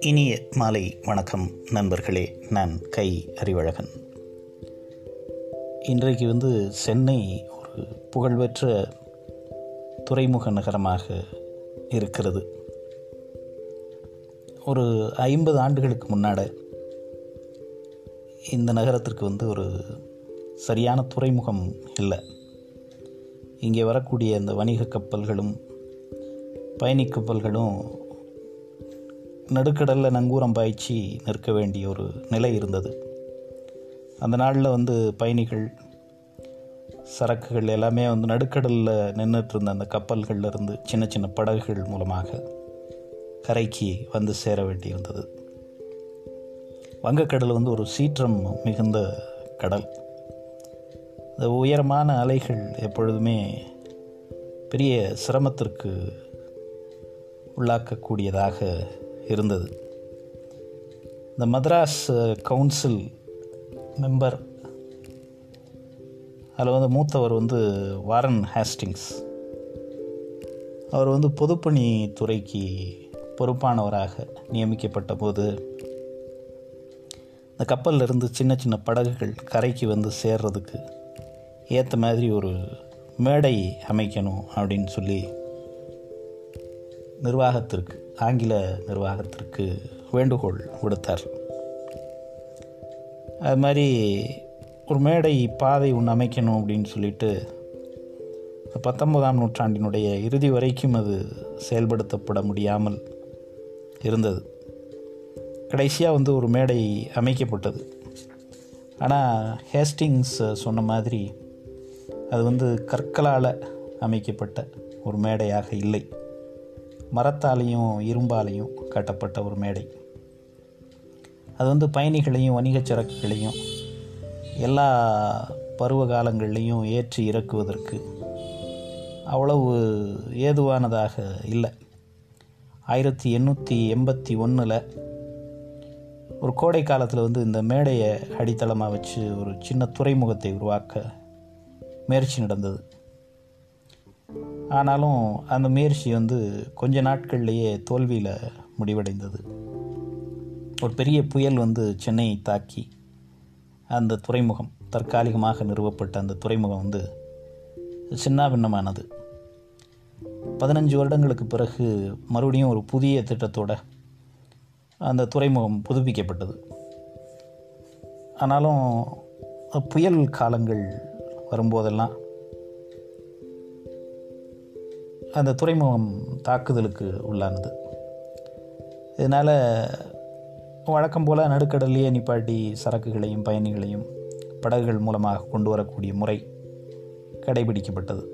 இனிய மாலை வணக்கம் நண்பர்களே நான் கை அறிவழகன். இன்றைக்கு வந்து சென்னை ஒரு புகழ்பெற்ற துறைமுக நகரமாக இருக்கிறது. ஒரு ஐம்பது ஆண்டுகளுக்கு முன்னாட இந்த நகரத்திற்கு வந்து ஒரு சரியான துறைமுகம் இல்லை. இங்கே வரக்கூடிய அந்த வணிக கப்பல்களும் பயணி கப்பல்களும் நடுக்கடலில் நங்கூரம் பாய்ச்சி நிற்க வேண்டிய ஒரு நிலை இருந்தது. அந்த நாளில் வந்து பயணிகள் சரக்குகள் எல்லாமே வந்து நடுக்கடலில் நின்றுட்டு இருந்த அந்த கப்பல்களில் இருந்து சின்ன சின்ன படகுகள் மூலமாக கரைக்கு வந்து சேர வேண்டியிருந்தது. வங்கக்கடல் வந்து ஒரு சீற்றம் மிகுந்த கடல். இந்த உயரமான அலைகள் எப்பொழுதுமே பெரிய சிரமத்திற்கு உள்ளாக்கக்கூடியதாக இருந்தது. இந்த மദ്രാஸ் கவுன்சில் மெம்பர் அதில் வந்து மூத்தவர் வந்து வாரன் ஹேஸ்டிங்ஸ். அவர் வந்து பொதுப்பணித்துறைக்கு பொறுப்பானவராக நியமிக்கப்பட்ட போது இந்த கப்பலில் இருந்து சின்ன சின்ன படகுகள் கரைக்கு வந்து சேர்றதுக்கு ஏற்ற மாதிரி ஒரு மேடை அமைக்கணும் அப்படின்னு சொல்லி நிர்வாகத்திற்கு ஆங்கில நிர்வாகத்திற்கு வேண்டுகோள் விடுத்தார். அது மாதிரி ஒரு மேடை பாதை ஒன்று அமைக்கணும் அப்படின்னு சொல்லிட்டு பத்தொன்பதாம் நூற்றாண்டினுடைய இறுதி வரைக்கும் அது செயல்படுத்தப்பட முடியாமல் இருந்தது. கடைசியாக வந்து ஒரு மேடை அமைக்கப்பட்டது. ஆனால் ஹேஸ்டிங்ஸ் சொன்ன மாதிரி அது வந்து கற்களால் அமைக்கப்பட்ட ஒரு மேடையாக இல்லை. மரத்தாலையும் இரும்பாலையும் கட்டப்பட்ட ஒரு மேடை. அது வந்து பயணிகளையும் வணிகச் சரக்குகளையும் எல்லா பருவ காலங்கள்லேயும் ஏற்றி இறக்குவதற்கு அவ்வளவு ஏதுவானதாக இல்லை. ஆயிரத்தி எண்ணூற்றி எண்பத்தி ஒன்றில் ஒரு கோடை காலத்தில் வந்து இந்த மேடையை அடித்தளமாக வச்சு ஒரு சின்ன துறைமுகத்தை உருவாக்க முயற்சி நடந்தது. ஆனாலும் அந்த முயற்சி வந்து கொஞ்ச நாட்கள்லேயே தோல்வியில் முடிவடைந்தது. ஒரு பெரிய புயல் வந்து சென்னையை தாக்கி அந்த துறைமுகம் தற்காலிகமாக நிறுவப்பட்ட அந்த துறைமுகம் வந்து சின்னாபின்னமானது. பதினஞ்சு வருடங்களுக்கு பிறகு மறுபடியும் ஒரு புதிய திட்டத்தோட அந்த துறைமுகம் புதுப்பிக்கப்பட்டது. ஆனாலும் புயல் காலங்கள் வரும்போதெல்லாம் அந்த துறைமுகம் தாக்குதலுக்கு உள்ளானது. இதனால் வழக்கம் போல் நடுக்கடல்லையே நிப்பாட்டி சரக்குகளையும் பயணிகளையும் படகுகள் மூலமாக கொண்டு வரக்கூடிய முறை கடைபிடிக்கப்பட்டது.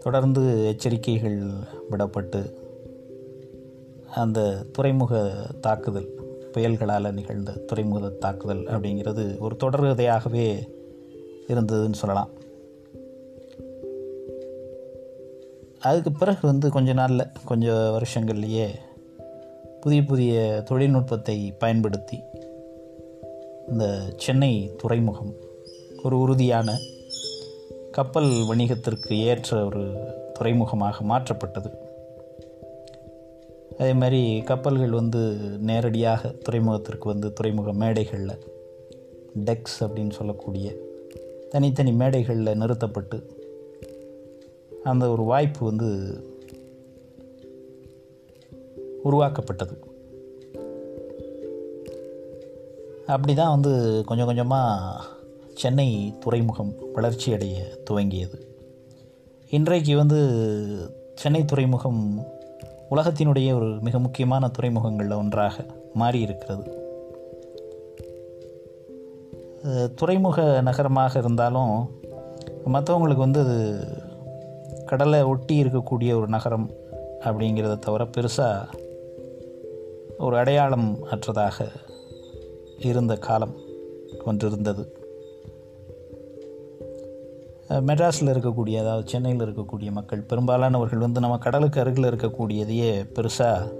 தொடர்ந்து எச்சரிக்கைகள் விடப்பட்டு அந்த துறைமுக தாக்குதல் புயல்களால் நிகழ்ந்த துறைமுக தாக்குதல் அப்படிங்கிறது ஒரு தொடர்கதையாகவே இருந்ததுன்னு சொல்லலாம். அதுக்கு பிறகு வந்து கொஞ்ச நாளில் கொஞ்சம் வருஷங்கள்லேயே புதிய புதிய தொழில்நுட்பத்தை பயன்படுத்தி இந்த சென்னை துறைமுகம் ஒரு உறுதியான கப்பல் வணிகத்திற்கு ஏற்ற ஒரு துறைமுகமாக மாற்றப்பட்டது. அதே மாதிரி கப்பல்கள் வந்து நேரடியாக துறைமுகத்திற்கு வந்து துறைமுக மேடைகளில் டெக்ஸ் அப்படின்னு சொல்லக்கூடிய தனித்தனி மேடைகளில் நிறுத்தப்பட்டு அந்த ஒரு வாய்ப்பு வந்து உருவாக்கப்பட்டது. அப்படி தான் வந்து கொஞ்சம் கொஞ்சமாக சென்னை துறைமுகம் வளர்ச்சி அடைய துவங்கியது. இன்றைக்கு வந்து சென்னை துறைமுகம் உலகத்தினுடைய ஒரு மிக முக்கியமான துறைமுகங்களில் ஒன்றாக மாறி இருக்கிறது துறைமுக நகரமாக இருந்தாலும் மற்றவங்களுக்கு வந்து அது கடலை ஒட்டி இருக்கக்கூடிய ஒரு நகரம் அப்படிங்கிறத தவிர பெருசாக ஒரு அடையாளம் அற்றதாக இருந்த காலம் ஒன்றிருந்தது. மெட்ராஸில் இருக்கக்கூடிய அதாவது சென்னையில் இருக்கக்கூடிய மக்கள் பெரும்பாலானவர்கள் வந்து நம்ம கடலுக்கு அருகில் இருக்கக்கூடியதையே பெருசாக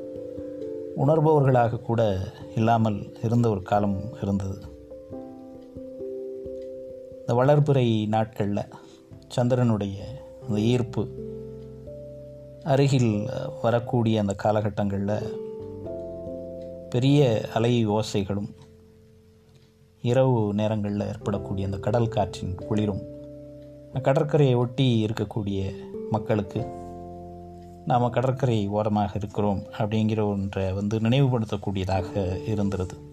உணர்பவர்களாக கூட இல்லாமல் இருந்த ஒரு காலம் இருந்தது. இந்த வளர்பிறை நாட்களில் சந்திரனுடைய அந்த ஈர்ப்பு அருகில் வரக்கூடிய அந்த காலகட்டங்களில் பெரிய அலை ஓசைகளும் இரவு நேரங்களில் ஏற்படக்கூடிய அந்த கடல் காற்றின் குளிரும் கடற்கரையை ஒட்டி இருக்கக்கூடிய மக்களுக்கு நாம் கடற்கரை ஓரமாக இருக்கிறோம் அப்படிங்கிற ஒன்றை வந்து நினைவுபடுத்தக்கூடியதாக இருந்தது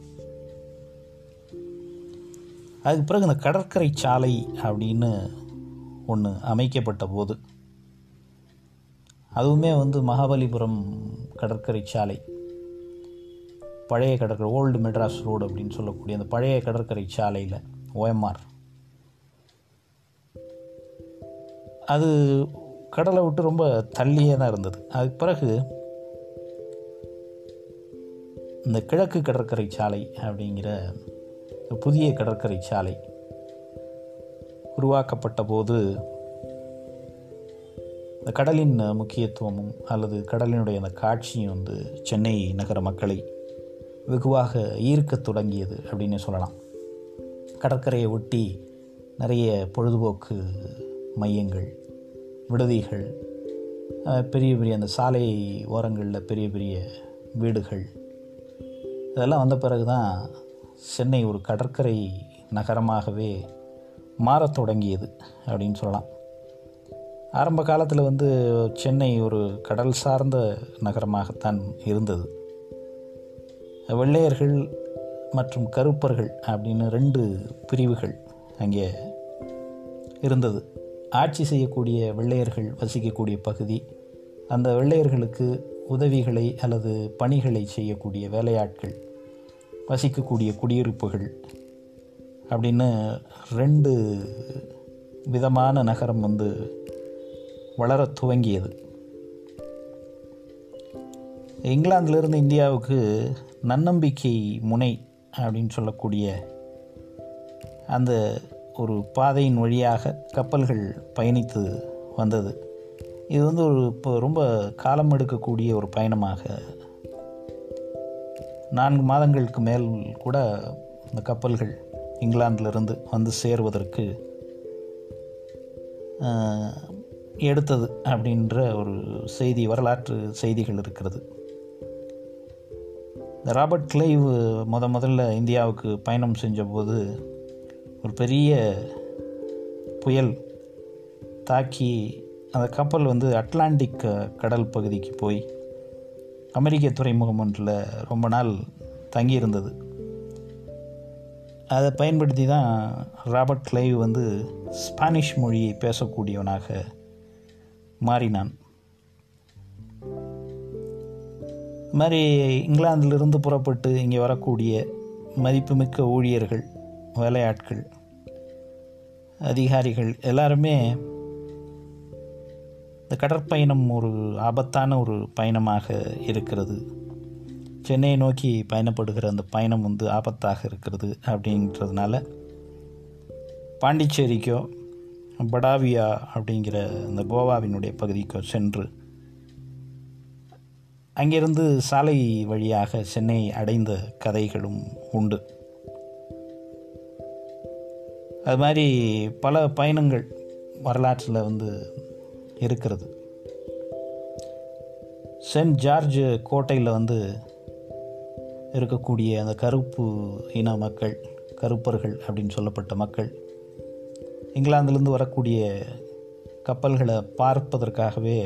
அதுக்கு பிறகு இந்த கடற்கரை சாலை அப்படின்னு ஒன்று அமைக்கப்பட்ட போது அதுவுமே வந்து மகாபலிபுரம் கடற்கரை சாலை பழைய கடற்கரை ஓல்டு மெட்ராஸ் ரோடு அப்படின்னு சொல்லக்கூடிய அந்த பழைய கடற்கரை சாலையில் ஓஎம்ஆர் அது கடலை விட்டு ரொம்ப தள்ளியே தான் இருந்தது. அதுக்கு பிறகு இந்த கிழக்கு கடற்கரை சாலை அப்படிங்கிற புதிய கடற்கரை சாலை உருவாக்கப்பட்ட போது இந்த கடலின் முக்கியத்துவமும் அல்லது கடலினுடைய அந்த காட்சியும் வந்து சென்னை நகர மக்களை வெகுவாக ஈர்க்க தொடங்கியது அப்படின்னு சொல்லலாம். கடற்கரையை ஒட்டி நிறைய பொழுதுபோக்கு மையங்கள் விடுதிகள் பெரிய பெரிய அந்த சாலை ஓரங்களில் பெரிய பெரிய வீடுகள் இதெல்லாம் வந்த பிறகு தான் சென்னை ஒரு கடற்கரை நகரமாகவே மாறத் தொடங்கியது அப்படின்னு சொல்லலாம். ஆரம்ப காலத்தில் வந்து சென்னை ஒரு கடல் சார்ந்த நகரமாகத்தான் இருந்தது. வெள்ளையர்கள் மற்றும் கருப்பர்கள் அப்படின்னு ரெண்டு பிரிவுகள் அங்கே இருந்தது. ஆட்சி செய்யக்கூடிய வெள்ளையர்கள் வசிக்கக்கூடிய பகுதி அந்த வெள்ளையர்களுக்கு உதவிகளை அல்லது பணிகளை செய்யக்கூடிய வேலையாட்கள் வசிக்கக்கூடிய குடியிருப்புகள் அப்படின்னு ரெண்டு விதமான நகரம் வந்து வளர துவங்கியது. இங்கிலாந்திலிருந்து இந்தியாவுக்கு நன்னம்பிக்கை முனை அப்படின்னு சொல்லக்கூடிய அந்த ஒரு பாதையின் வழியாக கப்பல்கள் பயணித்து வந்தது. இது வந்து ஒரு இப்போ ரொம்ப காலம் எடுக்கக்கூடிய ஒரு பயணமாக நான்கு மாதங்களுக்கு மேல் கூட இந்த கப்பல்கள் இங்கிலாந்திலிருந்து வந்து சேருவதற்கு எடுத்தது அப்படின்ற ஒரு செய்தி வரலாற்று செய்திகள் இருக்கிறது. இந்த ராபர்ட் கிளைவ் முத முதல்ல இந்தியாவுக்கு பயணம் செஞ்சபோது ஒரு பெரிய புயல் தாக்கி அந்த கப்பல் வந்து அட்லாண்டிக் கடல் பகுதிக்கு போய் அமெரிக்க துறைமுகம் ஒன்றில் ரொம்ப நாள் தங்கியிருந்தது. அதை பயன்படுத்தி தான் ராபர்ட் கிளைவ் வந்து ஸ்பானிஷ் மொழியை பேசக்கூடியவனாக மாறினான். இது மாதிரி இங்கிலாந்திலிருந்து புறப்பட்டு இங்கே வரக்கூடிய மதிப்புமிக்க ஊழியர்கள் வேலையாட்கள் அதிகாரிகள் எல்லாருமே இந்த கடற்பயணம் ஒரு ஆபத்தான ஒரு பயணமாக இருக்கிறது. சென்னையை நோக்கி பயணப்படுகிற அந்த பயணம் வந்து ஆபத்தாக இருக்கிறது அப்படின்றதுனால பாண்டிச்சேரிக்கோ படாவியா அப்படிங்கிற அந்த கோவாவினுடைய பகுதிக்கோ சென்று அங்கிருந்து சாலை வழியாக சென்னை அடைந்த கதைகளும் உண்டு. அது மாதிரி பல பயணங்கள் வரலாற்றில் வந்து இருக்கிறது. சென்ட் ஜார்ஜ் கோட்டையில் வந்து இருக்கக்கூடிய அந்த கருப்பு இன மக்கள் கருப்பர்கள் அப்படின்னு சொல்லப்பட்ட மக்கள் இங்கிலாந்துலேருந்து வரக்கூடிய கப்பல்களை பார்ப்பதற்காகவே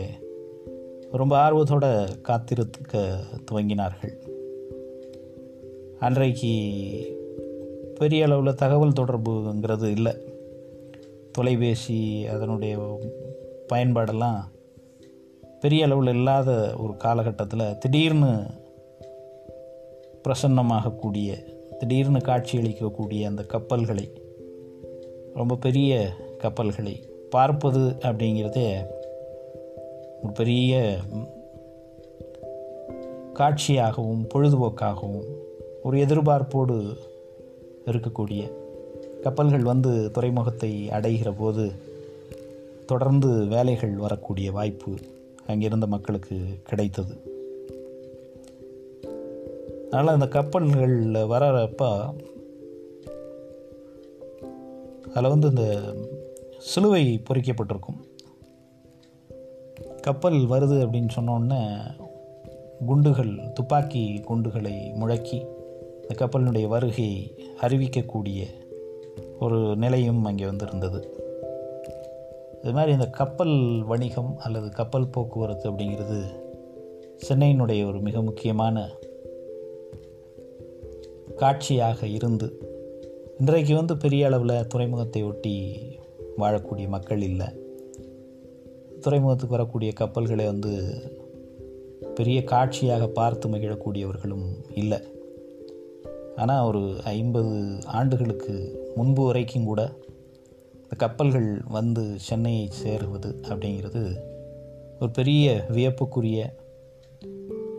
ரொம்ப ஆர்வத்தோடு காத்திருக்க துவங்கினார்கள். அன்றைக்கு பெரிய அளவில் தகவல் தொடர்புங்கிறது இல்லை. தொலைபேசி அதனுடைய பயன்பாடெல்லாம் பெரிய அளவில் இல்லாத ஒரு காலகட்டத்தில் திடீர்னு பிரசன்னமாகக்கூடிய திடீர்னு காட்சியளிக்கக்கூடிய அந்த கப்பல்களை ரொம்ப பெரிய கப்பல்களை பார்ப்பது அப்படிங்கிறதே ஒரு பெரிய காட்சியாகவும் பொழுதுபோக்காகவும் ஒரு எதிர்பார்ப்போடு இருக்கக்கூடிய கப்பல்கள் வந்து துறைமுகத்தை அடைகிற போது தொடர்ந்து வேலைகள் வரக்கூடிய வாய்ப்பு அங்கிருந்த மக்களுக்கு கிடைத்தது. அதனால் அந்த கப்பல்களில் வரப்போ அதில் வந்து இந்த சிலுவை பொறிக்கப்பட்டிருக்கும். கப்பல் வருது அப்படின்னு சொன்னோடனே குண்டுகள் துப்பாக்கி குண்டுகளை முழக்கி இந்த கப்பலினுடைய வருகையை அறிவிக்கக்கூடிய ஒரு நிலையும் அங்கே வந்து இருந்தது இது மாதிரி இந்த கப்பல் வணிகம் அல்லது கப்பல் போக்குவரத்து அப்படிங்கிறது சென்னையினுடைய ஒரு மிக முக்கியமான காட்சியாக இருந்து இன்றைக்கு வந்து பெரிய அளவில் துறைமுகத்தை ஒட்டி வாழக்கூடிய மக்கள் இல்லை. துறைமுகத்துக்கு வரக்கூடிய கப்பல்களை வந்து பெரிய காட்சியாக பார்த்து மகிழக்கூடியவர்களும் இல்லை. ஆனால் ஒரு ஐம்பது ஆண்டுகளுக்கு முன்பு வரைக்கும் கூட இந்த கப்பல்கள் வந்து சென்னையை சேருவது அப்படிங்கிறது ஒரு பெரிய வியப்புக்குரிய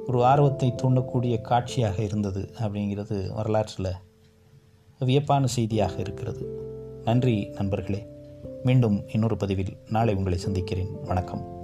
ஒரு ஆர்வத்தை தூண்டக்கூடிய காட்சியாக இருந்தது அப்படிங்கிறது வரலாற்றில் வியப்பான செய்தியாக இருக்கிறது. நன்றி நண்பர்களே. மீண்டும் இன்னொரு பதிவில் நாளை உங்களை சந்திக்கிறேன். வணக்கம்.